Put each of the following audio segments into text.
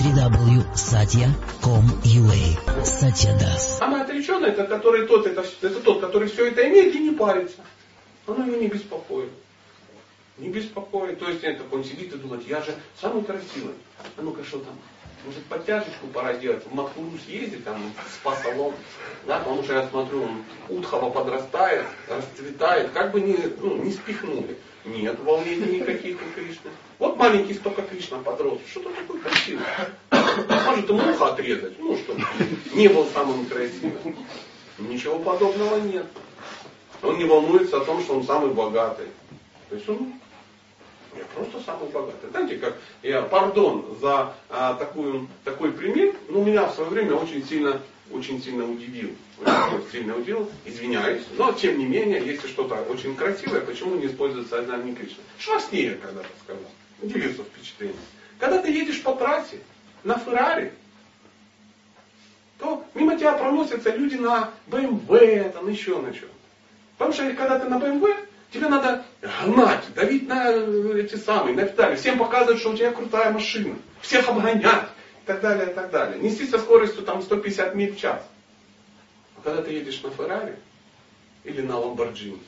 www.satya.com.ua Satya Das. Самый отреченный это, который тот, это, это тот, который все это имеет и не парится. Оно его не беспокоит. Не беспокоит. То есть он сидит и думает, я же самый красивый. А ну-ка что там? Может подтяжечку пора делать, в Маткуру съездить, там, в спа-салон. Да, потому что я смотрю, он Утхова подрастает, расцветает, как бы не, ну, не спихнули. Нет волнений никаких у Кришны. Вот маленький столько Кришна подрос. Что-то такое красивое. Может ему ухо отрезать, ну, чтобы не был самым красивым. Ничего подобного нет. Он не волнуется о том, что он самый богатый. То есть он я просто самый богатый. Знаете, как я, пардон за а, такую, такой пример, но меня в свое время очень сильно, очень сильно удивил. Очень сильно удивил, извиняюсь, но тем не менее, если что-то очень красивое, почему не используется Сознание Кришны? Шварценеггер когда-то сказал, удивился впечатление. Когда ты едешь по трассе на Феррари, то мимо тебя проносятся люди на БМВ, там еще на чем. Потому что когда ты на БМВ, Тебе надо гнать, давить на эти самые, на педали, всем показывать, что у тебя крутая машина, всех обгонять и так далее, и так далее. Нести со скоростью там 150 миль в час. А когда ты едешь на Феррари или на Ламборджини,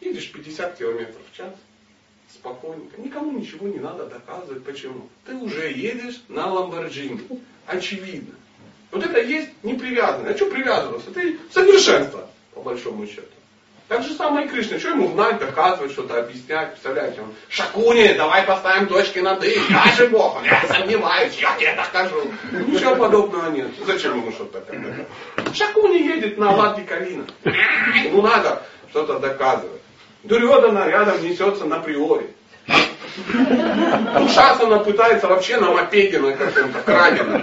едешь 50 километров в час, спокойненько, никому ничего не надо доказывать. Почему? Ты уже едешь на Ламборджини. Очевидно. Вот это есть непривязанность. А что привязываться? Ты совершенство, по большому счету. Так же самое и Кришна. Что ему знать, доказывать, что-то объяснять? Представляете, он, Шакуни, давай поставим точки над «и». Я же Бог, я сомневаюсь, я тебе докажу. Ничего подобного нет. Зачем ему что-то такое? Шакуни едет на Ладе Калина. Ему надо что-то доказывать. Дурьодана рядом несется на приоре. Ушасана пытается вообще на мопеде на каком-то краденом.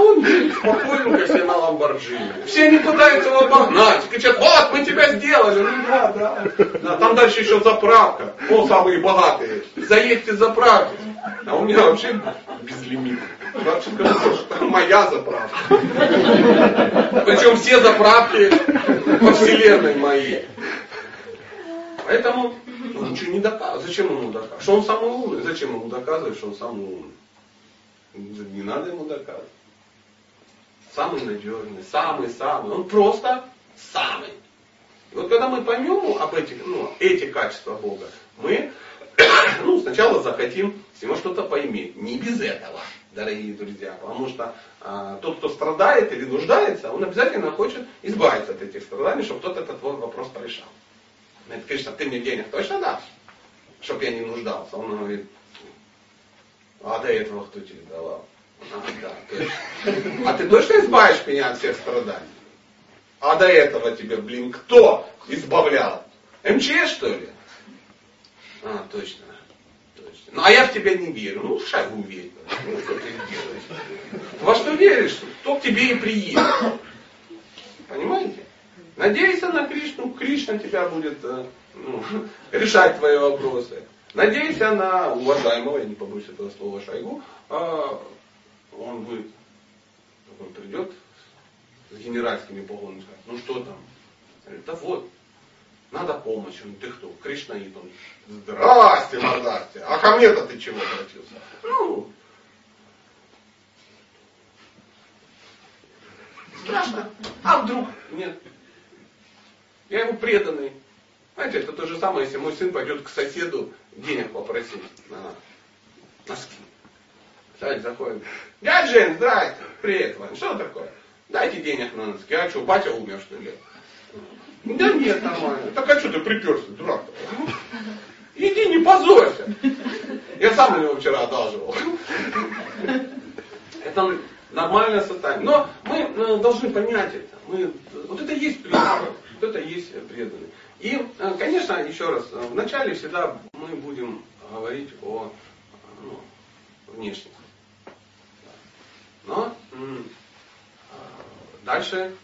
Он едет спокойненько себе на Ламборджини. Все они пытаются его обогнать. Кричат, вот, мы тебя сделали. Ну да, да. да там дальше еще заправка. О, самые богатые. Заедьте заправьте. А у меня вообще безлимит. Вообще что моя заправка. Причем все заправки по вселенной моей. Поэтому он ничего не доказывает. Зачем ему доказывать? Что он самый умный? Зачем ему доказывать, что он самый умный? Не надо ему доказывать самый надежный, самый-самый. Он просто самый. И вот когда мы поймем об этих, ну, эти качества Бога, мы ну, сначала захотим с него что-то поиметь. Не без этого, дорогие друзья. Потому что а, тот, кто страдает или нуждается, он обязательно хочет избавиться от этих страданий, чтобы кто-то этот вопрос порешал. Это, конечно, ты мне денег точно дашь, чтобы я не нуждался. Он говорит, а до этого кто тебе давал? А, ты точно избавишь меня от всех страданий? А до этого тебе, блин, кто избавлял? МЧС, что ли? А, точно. точно. Ну, а я в тебя не верю. Ну, в шагу верь. Ну, что ты делаешь? Во что веришь? Кто к тебе и приедет. Понимаете? Надейся на Кришну, Кришна тебя будет э, ну, решать твои вопросы. Надейся на уважаемого, я не побоюсь этого слова, Шойгу, а, он будет, он придет с генеральскими погонами, скажет, ну что там? Говорит, да вот, надо помощь. Он, ты кто? Кришнаит. Он, здрасте, здрасте. А ко мне-то ты чего обратился? Ну, страшно. А вдруг? Нет. Я ему преданный. Знаете, это то же самое, если мой сын пойдет к соседу денег попросить на носки. Кстати, заходит. Дядя Жень, здрасте. Привет, Вань. Что такое? Дайте денег на носки. А что, батя умер, что ли? Да нет, нормально. Так а что ты приперся, дурак Иди, не позорься. Я сам на него вчера одалживал. Это нормальное состояние. Но мы э, должны понять это. Мы, вот это есть преданный. Вот это есть преданный. И, э, конечно, еще раз, вначале всегда мы будем говорить о ну, внешних но дальше,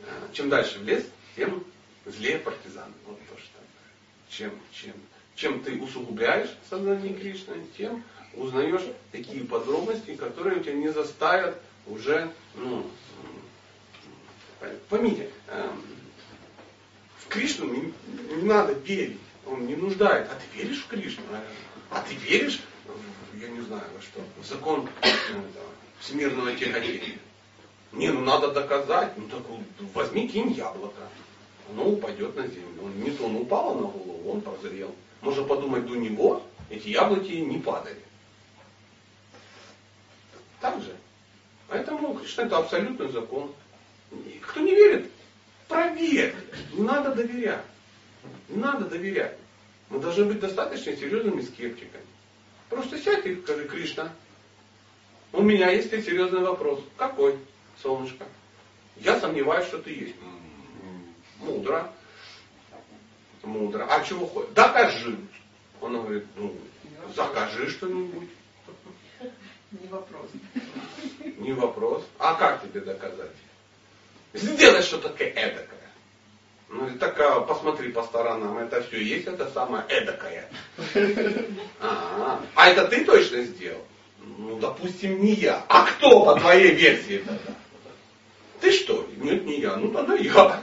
э, чем дальше в лес, тем злее партизаны. Вот то, что чем, чем, чем ты усугубляешь сознание Кришны, тем узнаешь такие подробности, которые тебя не заставят уже, ну, поймите, эм, в Кришну не, не надо верить, он не нуждает. А ты веришь в Кришну? А ты веришь я не знаю во что, в закон э, всемирного тяготения. Не, ну надо доказать, ну так возьми, кинь яблоко. Оно упадет на землю. Не то он упало на голову, он прозрел. Можно подумать, до него эти яблоки не падали. Так же. Поэтому Кришна это абсолютный закон. Кто не верит, проверь. Не надо доверять. Не надо доверять. Мы должны быть достаточно серьезными скептиками. Просто сядь и скажи, Кришна, у меня есть серьезный вопрос. Какой, солнышко? Я сомневаюсь, что ты есть. Мудро. Мудро. А чего хочешь? Докажи. Он говорит, ну, закажи что-нибудь. Не вопрос. Не вопрос. А как тебе доказать? Сделай что-то эдакое. Ну, так а, посмотри по сторонам, это все есть, это самое эдакое. А, а это ты точно сделал? Ну, допустим, не я. А кто по твоей версии тогда? Ты что? Нет, не я. Ну тогда я.